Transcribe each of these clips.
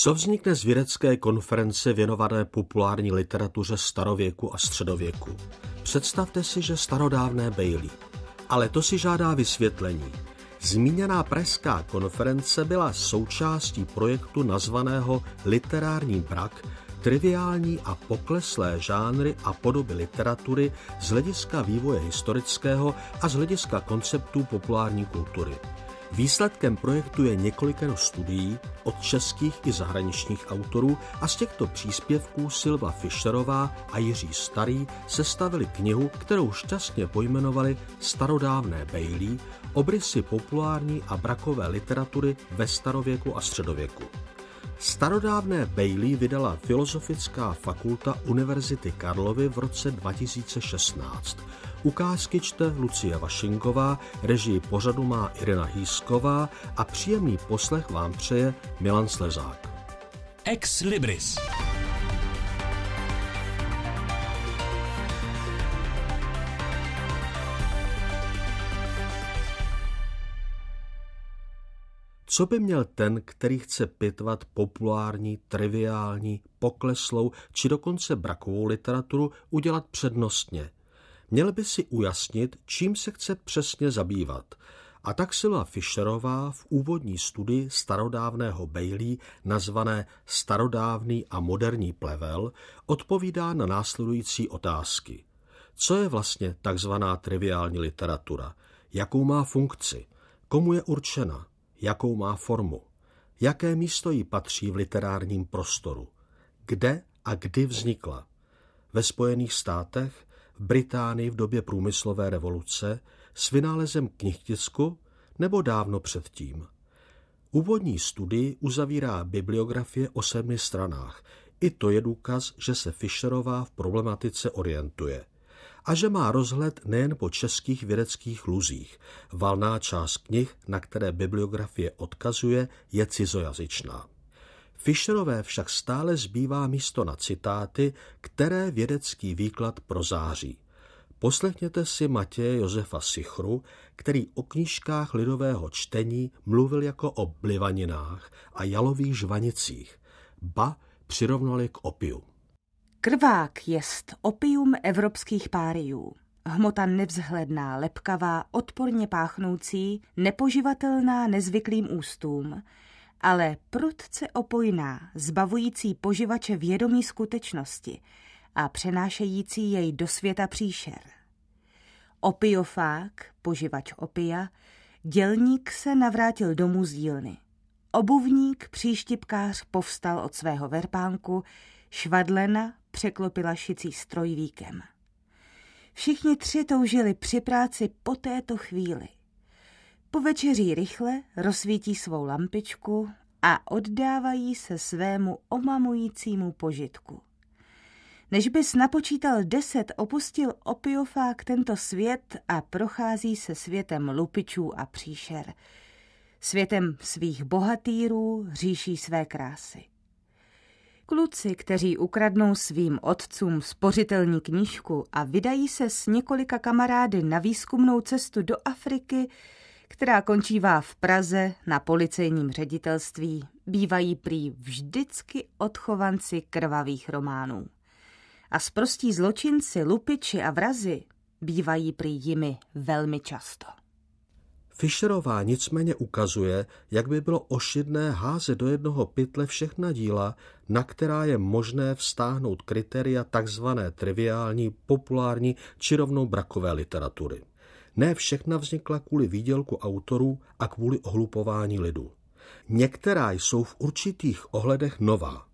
Co vznikne z vědecké konference věnované populární literatuře starověku a středověku? Představte si, že starodávné Bailey. Ale to si žádá vysvětlení. Zmíněná pražská konference byla součástí projektu nazvaného Literární brak, triviální a pokleslé žánry a podoby literatury z hlediska vývoje historického a z hlediska konceptů populární kultury. Výsledkem projektu je několikero studií od českých i zahraničních autorů a z těchto příspěvků Silva Fischerová a Jiří Starý sestavili knihu, kterou šťastně pojmenovali Starodávné Bailey, obrysy populární a brakové literatury ve starověku a středověku. Starodávné Bailey vydala Filozofická fakulta Univerzity Karlovy v roce 2016. Ukázky čte Lucie Vašinková, režii pořadu má Irina Hýsková a příjemný poslech vám přeje Milan Slezák. Ex Libris. Co by měl ten, který chce pitvat populární, triviální, pokleslou či dokonce brakovou literaturu, udělat přednostně? Měl by si ujasnit, čím se chce přesně zabývat. A tak Silva Fischerová v úvodní studii starodávného Bailey, nazvané Starodávný a moderní plevel, odpovídá na následující otázky. Co je vlastně takzvaná triviální literatura? Jakou má funkci? Komu je určena? Jakou má formu, jaké místo jí patří v literárním prostoru, kde a kdy vznikla. Ve Spojených státech, v Británii v době průmyslové revoluce, s vynálezem knihtisku nebo dávno předtím. Úvodní studii uzavírá bibliografie o sedmi stranách. I to je důkaz, že se Fischerová v problematice orientuje – a že má rozhled nejen po českých vědeckých luzích. Valná část knih, na které bibliografie odkazuje, je cizojazyčná. Fischerové však stále zbývá místo na citáty, které vědecký výklad prozáří. Poslechněte si Matěje Josefa Sichru, který o knížkách lidového čtení mluvil jako o blivaninách a jalových žvanicích, ba přirovnali k opiu. Krvák jest opium evropských páriů. Hmota nevzhledná, lepkavá, odporně páchnoucí, nepoživatelná nezvyklým ústům, ale prudce opojná, zbavující poživače vědomí skutečnosti a přenášející jej do světa příšer. Opiofák, poživač opia, dělník se navrátil domů z dílny. Obuvník, příštipkář povstal od svého verpánku, švadlena překlopila šicí strojvíkem. Všichni tři toužili při práci po této chvíli. Po večeří rychle rozsvítí svou lampičku a oddávají se svému omamujícímu požitku. Než bys napočítal deset, opustil opiofák tento svět a prochází se světem lupičů a příšer. Světem svých bohatýrů říší své krásy. Kluci, kteří ukradnou svým otcům spořitelní knížku a vydají se s několika kamarády na výzkumnou cestu do Afriky, která končívá v Praze na policejním ředitelství, bývají prý vždycky odchovanci krvavých románů. A sprostí zločinci, lupiči a vrazy bývají prý jimi velmi často. Fischerová nicméně ukazuje, jak by bylo ošidné házet do jednoho pytle všechna díla, na která je možné vztáhnout kritéria takzvané triviální, populární či rovnou brakové literatury. Ne všechna vznikla kvůli výdělku autorů a kvůli ohlupování lidu. Některá jsou v určitých ohledech nová.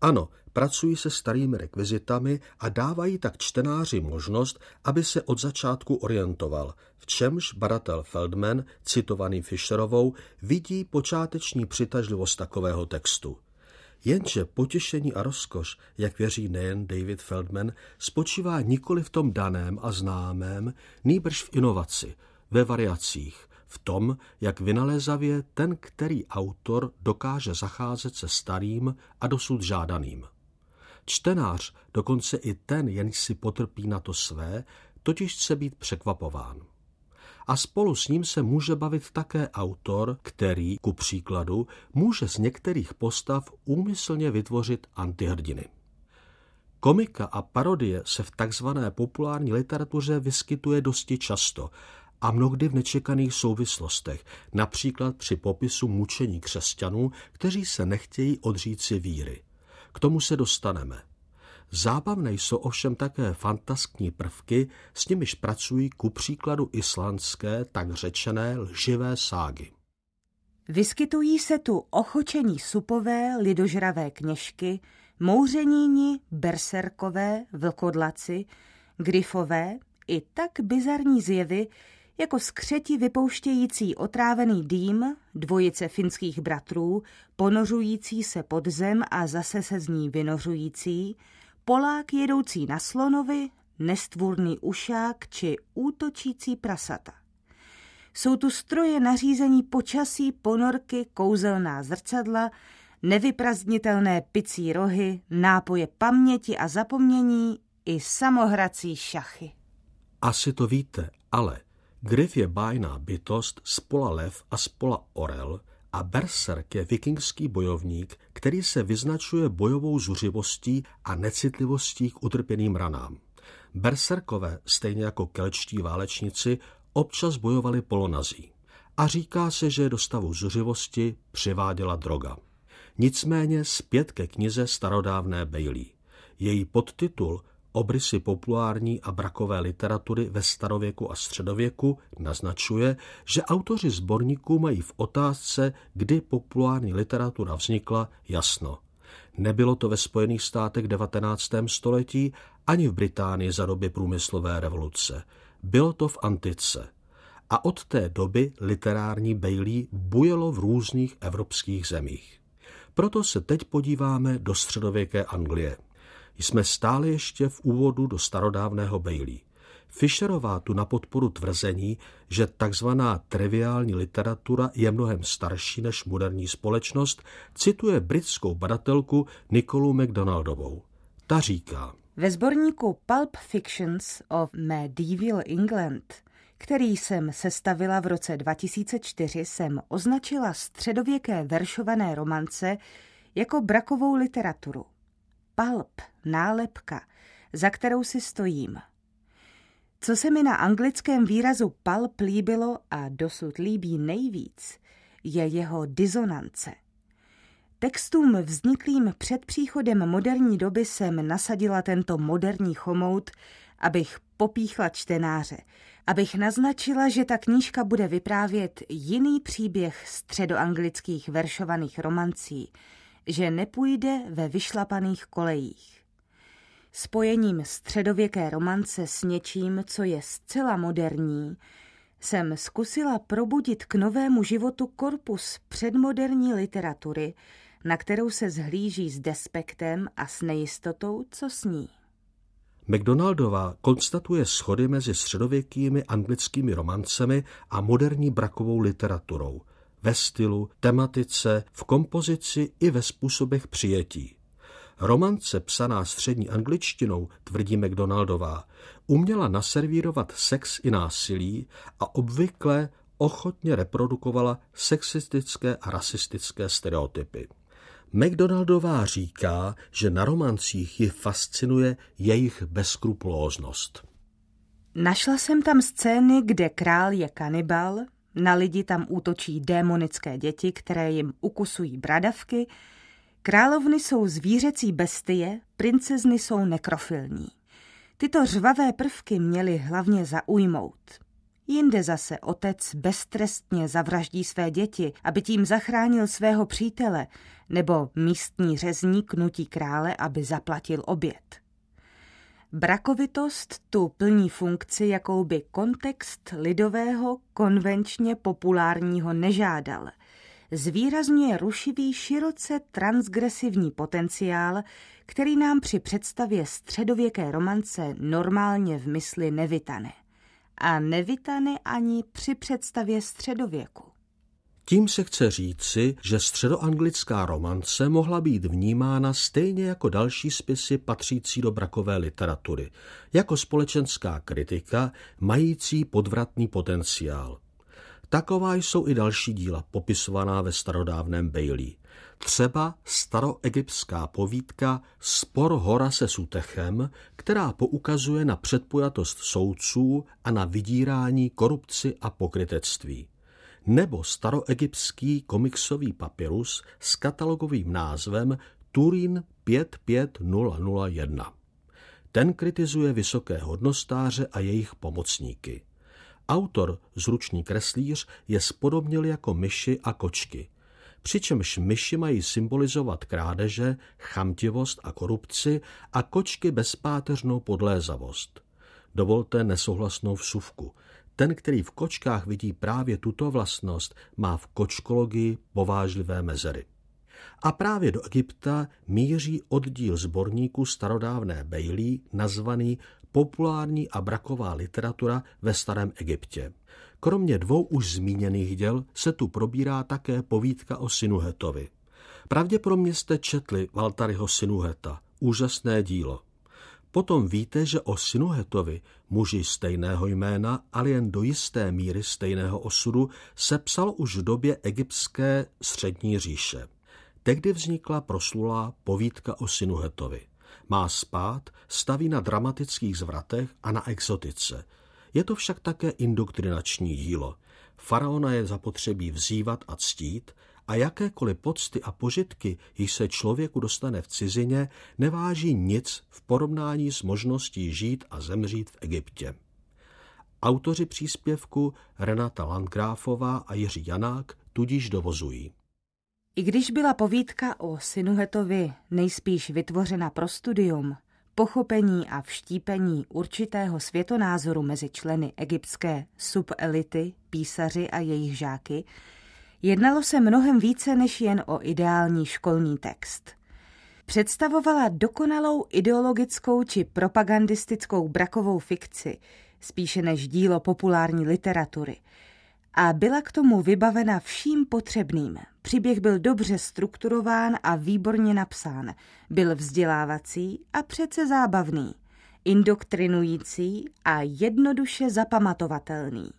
Ano, pracují se starými rekvizitami a dávají tak čtenáři možnost, aby se od začátku orientoval, čemž baratel Feldman, citovaný Fischerovou, vidí počáteční přitažlivost takového textu. Jenže potěšení a rozkoš, jak věří nejen David Feldman, spočívá nikoli v tom daném a známém, nýbrž v inovaci, ve variacích, v tom, jak vynalézavě ten, který autor dokáže zacházet se starým a dosud žádaným. Čtenář, dokonce i ten, jen si potrpí na to své, totiž chce být překvapován. A spolu s ním se může bavit také autor, který, ku příkladu, může z některých postav úmyslně vytvořit antihrdiny. Komika a parodie se v takzvané populární literatuře vyskytuje dosti často a mnohdy v nečekaných souvislostech, například při popisu mučení křesťanů, kteří se nechtějí odříci víry. K tomu se dostaneme. Zábavné jsou ovšem také fantaskní prvky, s nimiž pracují ku příkladu islandské, tak řečené lživé ságy. Vyskytují se tu ochočení supové, lidožravé kněžky, mouřeníni, berserkové, vlkodlaci, grifové i tak bizarní zjevy, jako skřeti vypouštějící otrávený dým, dvojice finských bratrů, ponořující se pod zem a zase se z ní vynořující, Polák jedoucí na slonovi, nestvůrný ušák či útočící prasata. Jsou tu stroje nařízení počasí, ponorky, kouzelná zrcadla, nevyprazdnitelné picí rohy, nápoje paměti a zapomnění i samohrací šachy. Asi to víte, ale Griff je bájná bytost, spola lev a spola orel a berserk je vikingský bojovník, který se vyznačuje bojovou zuřivostí a necitlivostí k utrpěným ranám. Berserkové, stejně jako kelčtí válečníci, občas bojovali polonazí. A říká se, že do stavu zuřivosti přiváděla droga. Nicméně zpět ke knize starodávné Bailey. Její podtitul Obrysy populární a brakové literatury ve starověku a středověku naznačuje, že autoři sborníků mají v otázce, kdy populární literatura vznikla, jasno. Nebylo to ve Spojených státech 19. století ani v Británii za doby průmyslové revoluce. Bylo to v antice. A od té doby literární Bailey bujelo v různých evropských zemích. Proto se teď podíváme do středověké Anglie. Jsme stále ještě v úvodu do starodávného Bailey. Fischerová tu na podporu tvrzení, že takzvaná triviální literatura je mnohem starší než moderní společnost, cituje britskou badatelku Nikolu McDonaldovou. Ta říká, ve sborníku Pulp Fictions of Medieval England, který jsem sestavila v roce 2004, jsem označila středověké veršované romance jako brakovou literaturu palp, nálepka, za kterou si stojím. Co se mi na anglickém výrazu palp líbilo a dosud líbí nejvíc, je jeho disonance. Textům vzniklým před příchodem moderní doby jsem nasadila tento moderní chomout, abych popíchla čtenáře, abych naznačila, že ta knížka bude vyprávět jiný příběh středoanglických veršovaných romancí – že nepůjde ve vyšlapaných kolejích. Spojením středověké romance s něčím, co je zcela moderní, jsem zkusila probudit k novému životu korpus předmoderní literatury, na kterou se zhlíží s despektem a s nejistotou, co s ní. McDonaldová konstatuje schody mezi středověkými anglickými romancemi a moderní brakovou literaturou – ve stylu, tematice, v kompozici i ve způsobech přijetí. Romance psaná střední angličtinou, tvrdí McDonaldová, uměla naservírovat sex i násilí a obvykle ochotně reprodukovala sexistické a rasistické stereotypy. McDonaldová říká, že na romancích ji fascinuje jejich bezskrupulóznost. Našla jsem tam scény, kde král je kanibal, na lidi tam útočí démonické děti, které jim ukusují bradavky, královny jsou zvířecí bestie, princezny jsou nekrofilní. Tyto řvavé prvky měly hlavně zaujmout. Jinde zase otec beztrestně zavraždí své děti, aby tím zachránil svého přítele, nebo místní řezník nutí krále, aby zaplatil oběd. Brakovitost tu plní funkci, jakou by kontext lidového, konvenčně populárního nežádal. Zvýrazňuje rušivý, široce transgresivní potenciál, který nám při představě středověké romance normálně v mysli nevytane. A nevytane ani při představě středověku. Tím se chce říci, že středoanglická romance mohla být vnímána stejně jako další spisy patřící do brakové literatury, jako společenská kritika mající podvratný potenciál. Taková jsou i další díla popisovaná ve starodávném Bailey. Třeba staroegyptská povídka Spor hora se Sutechem, která poukazuje na předpojatost soudců a na vydírání, korupci a pokrytectví nebo staroegyptský komiksový papirus s katalogovým názvem Turín 55001. Ten kritizuje vysoké hodnostáře a jejich pomocníky. Autor, zručný kreslíř, je spodobnil jako myši a kočky. Přičemž myši mají symbolizovat krádeže, chamtivost a korupci a kočky bezpáteřnou podlézavost. Dovolte nesouhlasnou vsuvku. Ten, který v kočkách vidí právě tuto vlastnost, má v kočkologii povážlivé mezery. A právě do Egypta míří oddíl sborníku starodávné Bailey nazvaný Populární a braková literatura ve starém Egyptě. Kromě dvou už zmíněných děl se tu probírá také povídka o Sinuhetovi. Pravděpodobně jste četli Valtaryho Sinuheta, úžasné dílo. Potom víte, že o Sinuhetovi, muži stejného jména, ale jen do jisté míry stejného osudu, se psal už v době egyptské střední říše. Tehdy vznikla proslulá povídka o Sinuhetovi. Má spát, staví na dramatických zvratech a na exotice. Je to však také indoktrinační dílo. Faraona je zapotřebí vzývat a ctít a jakékoliv pocty a požitky, již se člověku dostane v cizině, neváží nic v porovnání s možností žít a zemřít v Egyptě. Autoři příspěvku Renata Landgráfová a Jiří Janák tudíž dovozují. I když byla povídka o Sinuhetovi nejspíš vytvořena pro studium, pochopení a vštípení určitého světonázoru mezi členy egyptské subelity, písaři a jejich žáky, Jednalo se mnohem více než jen o ideální školní text. Představovala dokonalou ideologickou či propagandistickou brakovou fikci, spíše než dílo populární literatury. A byla k tomu vybavena vším potřebným. Příběh byl dobře strukturován a výborně napsán. Byl vzdělávací a přece zábavný, indoktrinující a jednoduše zapamatovatelný.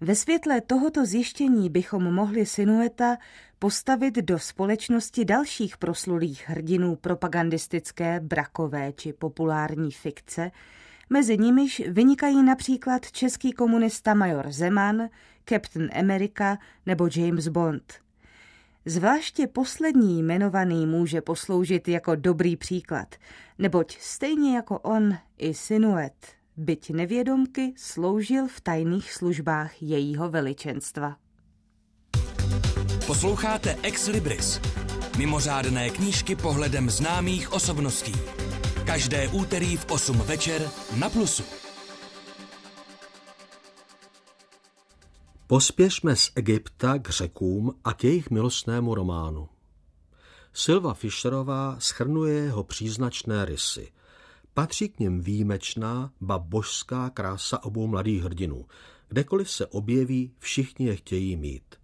Ve světle tohoto zjištění bychom mohli Sinueta postavit do společnosti dalších proslulých hrdinů propagandistické, brakové či populární fikce, mezi nimiž vynikají například český komunista major Zeman, Captain America nebo James Bond. Zvláště poslední jmenovaný může posloužit jako dobrý příklad, neboť stejně jako on i Sinuet byť nevědomky sloužil v tajných službách jejího veličenstva. Posloucháte Ex Libris, mimořádné knížky pohledem známých osobností. Každé úterý v 8 večer na Plusu. Pospěšme z Egypta k řekům a k jejich milostnému románu. Silva Fischerová schrnuje jeho příznačné rysy – Patří k něm výjimečná, ba božská krása obou mladých hrdinů. Kdekoliv se objeví, všichni je chtějí mít.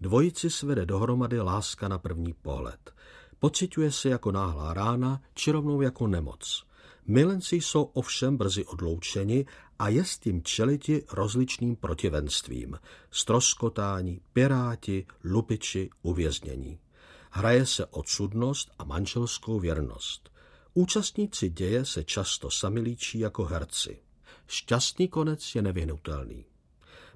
Dvojici svede dohromady láska na první pohled. Pociťuje se jako náhlá rána, či rovnou jako nemoc. Milenci jsou ovšem brzy odloučeni a je s tím čeliti rozličným protivenstvím. Stroskotání, piráti, lupiči, uvěznění. Hraje se odsudnost a manželskou věrnost. Účastníci děje se často sami líčí jako herci. Šťastný konec je nevyhnutelný.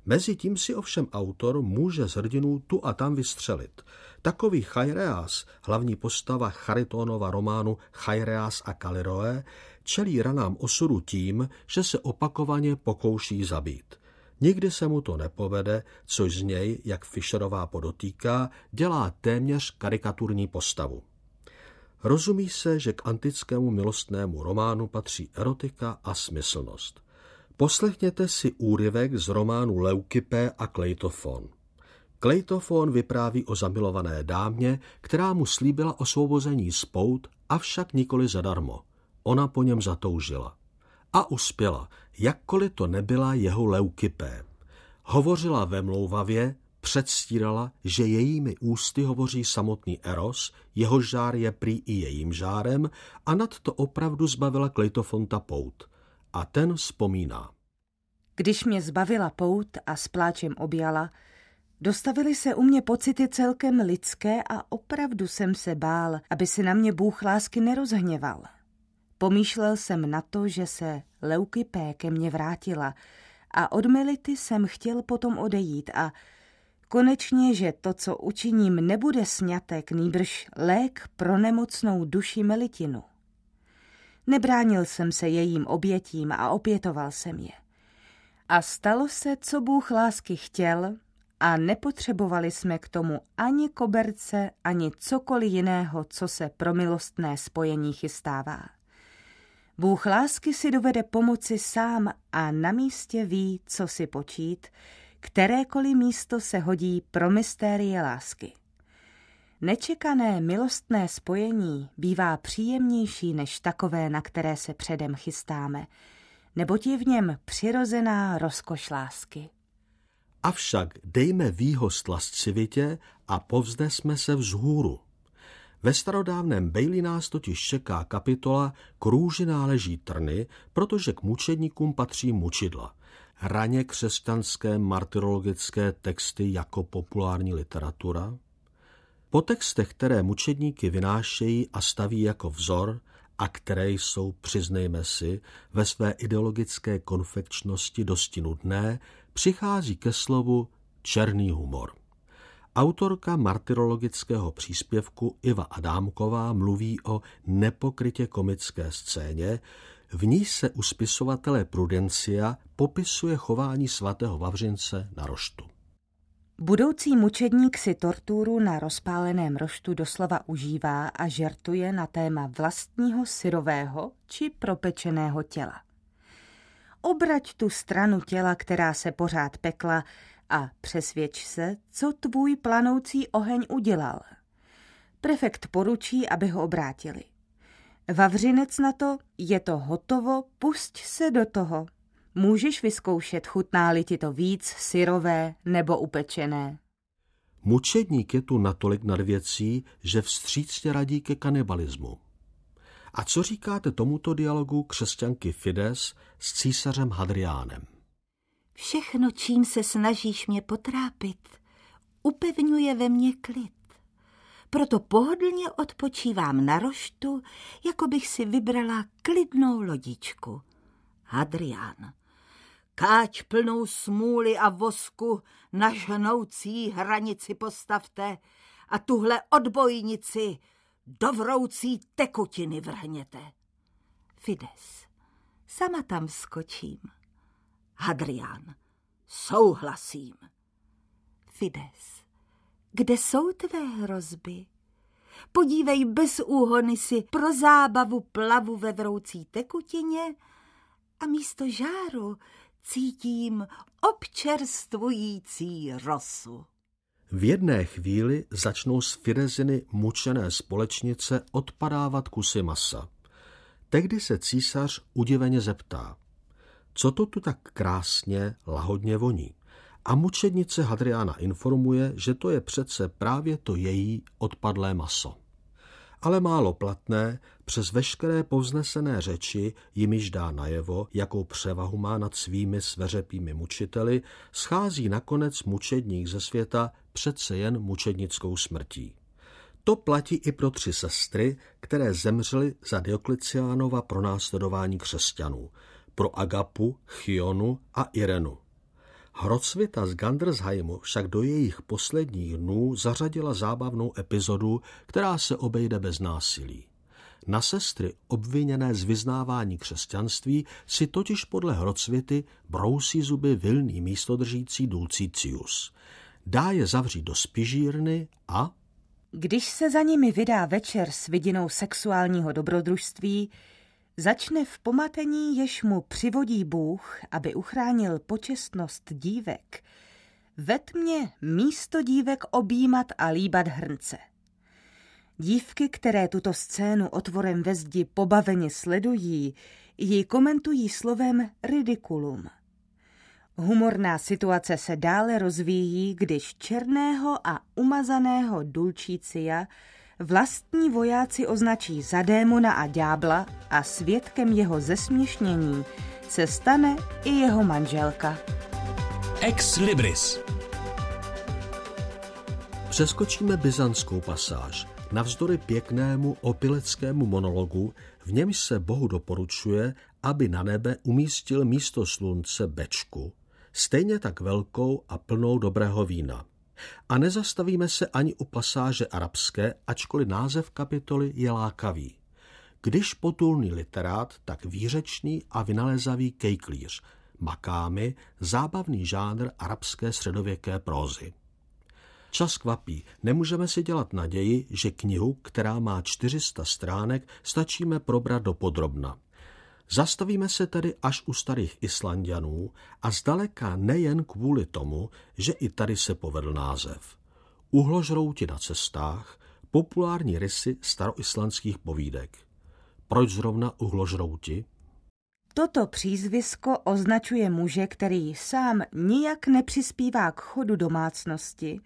Mezitím si ovšem autor může z hrdinů tu a tam vystřelit. Takový Chaireas, hlavní postava Charitonova románu Chaireas a Kaliroe, čelí ranám osudu tím, že se opakovaně pokouší zabít. Nikdy se mu to nepovede, což z něj, jak Fischerová podotýká, dělá téměř karikaturní postavu. Rozumí se, že k antickému milostnému románu patří erotika a smyslnost. Poslechněte si úryvek z románu Leukipe a Kleitofon. Kleitofon vypráví o zamilované dámě, která mu slíbila osvobození z pout, avšak nikoli zadarmo. Ona po něm zatoužila. A uspěla, jakkoliv to nebyla jeho Leukipé. Hovořila ve mlouvavě, předstírala, že jejími ústy hovoří samotný Eros, jeho žár je prý i jejím žárem a nad to opravdu zbavila Klejtofonta pout. A ten vzpomíná. Když mě zbavila pout a s pláčem objala, dostavily se u mě pocity celkem lidské a opravdu jsem se bál, aby se na mě Bůh lásky nerozhněval. Pomýšlel jsem na to, že se P. ke mně vrátila a od Melity jsem chtěl potom odejít a konečně, že to, co učiním, nebude snětek, nýbrž lék pro nemocnou duši Melitinu. Nebránil jsem se jejím obětím a opětoval jsem je. A stalo se, co Bůh lásky chtěl, a nepotřebovali jsme k tomu ani koberce, ani cokoliv jiného, co se pro milostné spojení chystává. Bůh lásky si dovede pomoci sám a na místě ví, co si počít, kterékoliv místo se hodí pro mystérie lásky. Nečekané milostné spojení bývá příjemnější než takové, na které se předem chystáme, neboť je v něm přirozená rozkoš lásky. Avšak dejme výhost lascivitě a povzdesme se vzhůru. Ve starodávném Bejli nás totiž čeká kapitola Krůži náleží trny, protože k mučedníkům patří mučidla. Raně křesťanské martyrologické texty jako populární literatura. Po textech, které mučedníky vynášejí a staví jako vzor, a které jsou, přiznejme si, ve své ideologické konfekčnosti dosti nudné, přichází ke slovu černý humor. Autorka martyrologického příspěvku Iva Adámková mluví o nepokrytě komické scéně, v ní se u spisovatele Prudencia popisuje chování svatého Vavřince na roštu. Budoucí mučedník si torturu na rozpáleném roštu doslova užívá a žertuje na téma vlastního syrového či propečeného těla. Obrať tu stranu těla, která se pořád pekla, a přesvědč se, co tvůj planoucí oheň udělal. Prefekt poručí, aby ho obrátili. Vavřinec na to, je to hotovo, pusť se do toho. Můžeš vyzkoušet, chutná-li ti to víc, syrové nebo upečené. Mučedník je tu natolik nad věcí, že vstřícně radí ke kanibalismu. A co říkáte tomuto dialogu křesťanky Fides s císařem Hadriánem? Všechno, čím se snažíš mě potrápit, upevňuje ve mně klid. Proto pohodlně odpočívám na roštu, jako bych si vybrala klidnou lodičku. Hadrián. Káč plnou smůly a vosku na žhnoucí hranici postavte a tuhle odbojnici do vroucí tekutiny vrhněte. Fides. Sama tam skočím. Hadrián. Souhlasím. Fides. Kde jsou tvé hrozby? Podívej bez úhony si pro zábavu plavu ve vroucí tekutině a místo žáru cítím občerstvující rosu. V jedné chvíli začnou z Fireziny mučené společnice odpadávat kusy masa. Tehdy se císař udiveně zeptá, co to tu tak krásně, lahodně voní. A mučednice Hadriana informuje, že to je přece právě to její odpadlé maso. Ale málo platné, přes veškeré povznesené řeči jimiž dá najevo, jakou převahu má nad svými sveřepými mučiteli, schází nakonec mučedník ze světa přece jen mučednickou smrtí. To platí i pro tři sestry, které zemřely za Diokliciánova pronásledování křesťanů – pro Agapu, Chionu a Irenu. Hrocvita z Gandersheimu však do jejich posledních dnů zařadila zábavnou epizodu, která se obejde bez násilí. Na sestry obviněné z vyznávání křesťanství si totiž podle Hrocvity brousí zuby vilný místodržící Dulcicius. Dá je zavřít do spižírny a... Když se za nimi vydá večer s vidinou sexuálního dobrodružství, Začne v pomatení, jež mu přivodí Bůh, aby uchránil počestnost dívek. Ve tmě místo dívek objímat a líbat hrnce. Dívky, které tuto scénu otvorem ve zdi pobaveně sledují, ji komentují slovem ridiculum. Humorná situace se dále rozvíjí, když černého a umazaného Dulčícia vlastní vojáci označí za démona a ďábla a svědkem jeho zesměšnění se stane i jeho manželka. Ex Libris Přeskočíme byzantskou pasáž. Navzdory pěknému opileckému monologu, v něm se Bohu doporučuje, aby na nebe umístil místo slunce bečku, stejně tak velkou a plnou dobrého vína. A nezastavíme se ani u pasáže arabské, ačkoliv název kapitoly je lákavý. Když potulný literát, tak výřečný a vynalezavý kejklíř, makámy, zábavný žánr arabské středověké prózy. Čas kvapí. Nemůžeme si dělat naději, že knihu, která má 400 stránek, stačíme probrat do podrobna. Zastavíme se tedy až u starých Islandianů a zdaleka nejen kvůli tomu, že i tady se povedl název. Uhložrouti na cestách, populární rysy staroislandských povídek. Proč zrovna uhložrouti? Toto přízvisko označuje muže, který sám nijak nepřispívá k chodu domácnosti,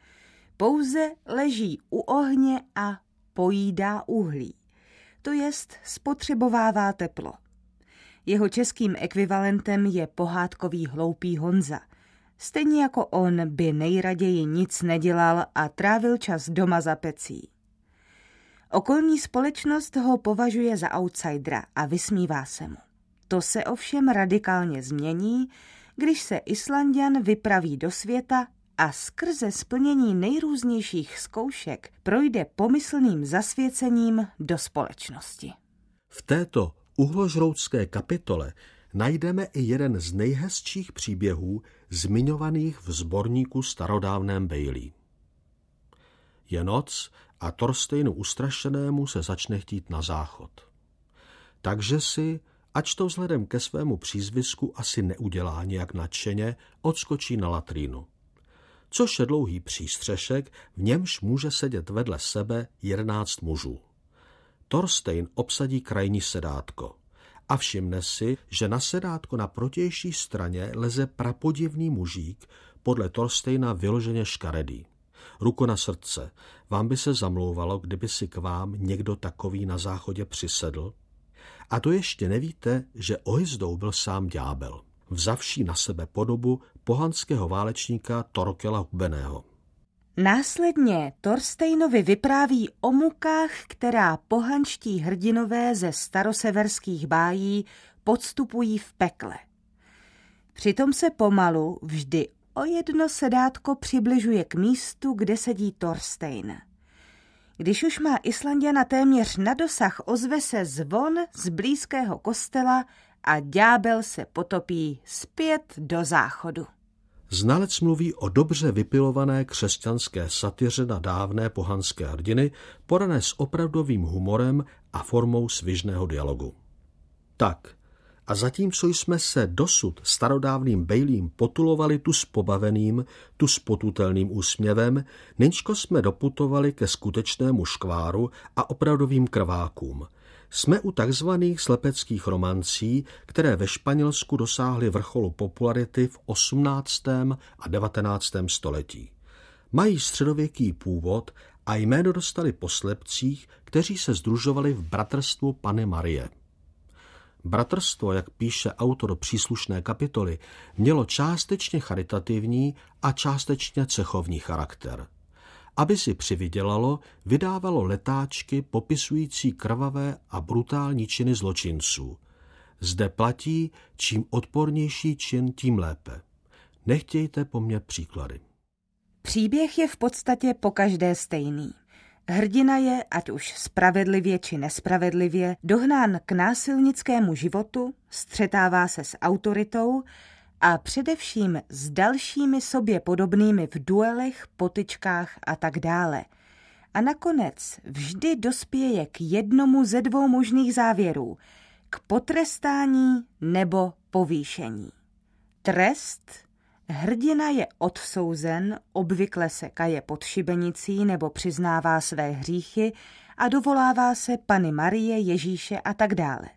pouze leží u ohně a pojídá uhlí, to jest spotřebovává teplo. Jeho českým ekvivalentem je pohádkový hloupý Honza. Stejně jako on by nejraději nic nedělal a trávil čas doma za pecí. Okolní společnost ho považuje za outsidera a vysmívá se mu. To se ovšem radikálně změní, když se Islandian vypraví do světa a skrze splnění nejrůznějších zkoušek projde pomyslným zasvěcením do společnosti. V této uhložroutské kapitole najdeme i jeden z nejhezčích příběhů zmiňovaných v sborníku starodávném Bailey. Je noc a Torstejnu ustrašenému se začne chtít na záchod. Takže si, ač to vzhledem ke svému přízvisku asi neudělá nějak nadšeně, odskočí na latrínu což je dlouhý přístřešek, v němž může sedět vedle sebe jedenáct mužů. Thorstein obsadí krajní sedátko a všimne si, že na sedátko na protější straně leze prapodivný mužík, podle Thorsteina vyloženě škaredý. Ruko na srdce, vám by se zamlouvalo, kdyby si k vám někdo takový na záchodě přisedl? A to ještě nevíte, že ohyzdou byl sám ďábel vzavší na sebe podobu pohanského válečníka Torkela Hubeného. Následně Torsteinovi vypráví o mukách, která pohanští hrdinové ze staroseverských bájí podstupují v pekle. Přitom se pomalu vždy o jedno sedátko přibližuje k místu, kde sedí Torstein. Když už má Islandiana téměř na dosah, ozve se zvon z blízkého kostela a ďábel se potopí zpět do záchodu. Znalec mluví o dobře vypilované křesťanské satyře na dávné pohanské hrdiny, podané s opravdovým humorem a formou svižného dialogu. Tak, a zatímco jsme se dosud starodávným bejlím potulovali tu s pobaveným, tu s potutelným úsměvem, nyčko jsme doputovali ke skutečnému škváru a opravdovým krvákům – jsme u takzvaných slepeckých romancí, které ve Španělsku dosáhly vrcholu popularity v 18. a 19. století. Mají středověký původ a jméno dostali po slepcích, kteří se združovali v bratrstvu Pany Marie. Bratrstvo, jak píše autor příslušné kapitoly, mělo částečně charitativní a částečně cechovní charakter. Aby si přivydělalo, vydávalo letáčky popisující krvavé a brutální činy zločinců. Zde platí, čím odpornější čin, tím lépe. Nechtějte po mně příklady. Příběh je v podstatě pokaždé stejný. Hrdina je, ať už spravedlivě či nespravedlivě, dohnán k násilnickému životu, střetává se s autoritou a především s dalšími sobě podobnými v duelech, potyčkách a tak dále. A nakonec vždy dospěje k jednomu ze dvou možných závěrů, k potrestání nebo povýšení. Trest Hrdina je odsouzen, obvykle se kaje pod šibenicí nebo přiznává své hříchy a dovolává se Pany Marie, Ježíše a tak dále.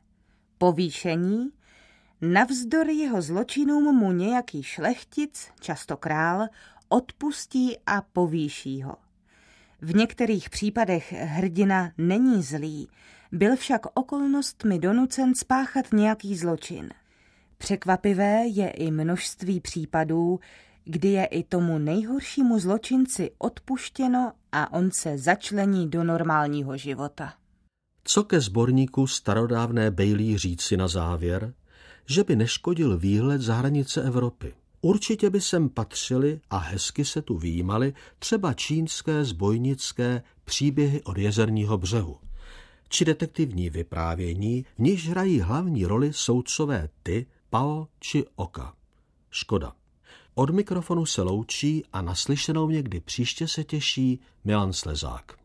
Povýšení Navzdory jeho zločinům mu nějaký šlechtic, často král, odpustí a povýší ho. V některých případech hrdina není zlý, byl však okolnostmi donucen spáchat nějaký zločin. Překvapivé je i množství případů, kdy je i tomu nejhoršímu zločinci odpuštěno a on se začlení do normálního života. Co ke sborníku starodávné Bailey říci na závěr? Že by neškodil výhled za hranice Evropy. Určitě by sem patřili a hezky se tu výjímaly třeba čínské zbojnické příběhy od jezerního břehu či detektivní vyprávění, v níž hrají hlavní roli soudcové ty, Pao či Oka. Škoda. Od mikrofonu se loučí a naslyšenou někdy příště se těší Milan Slezák.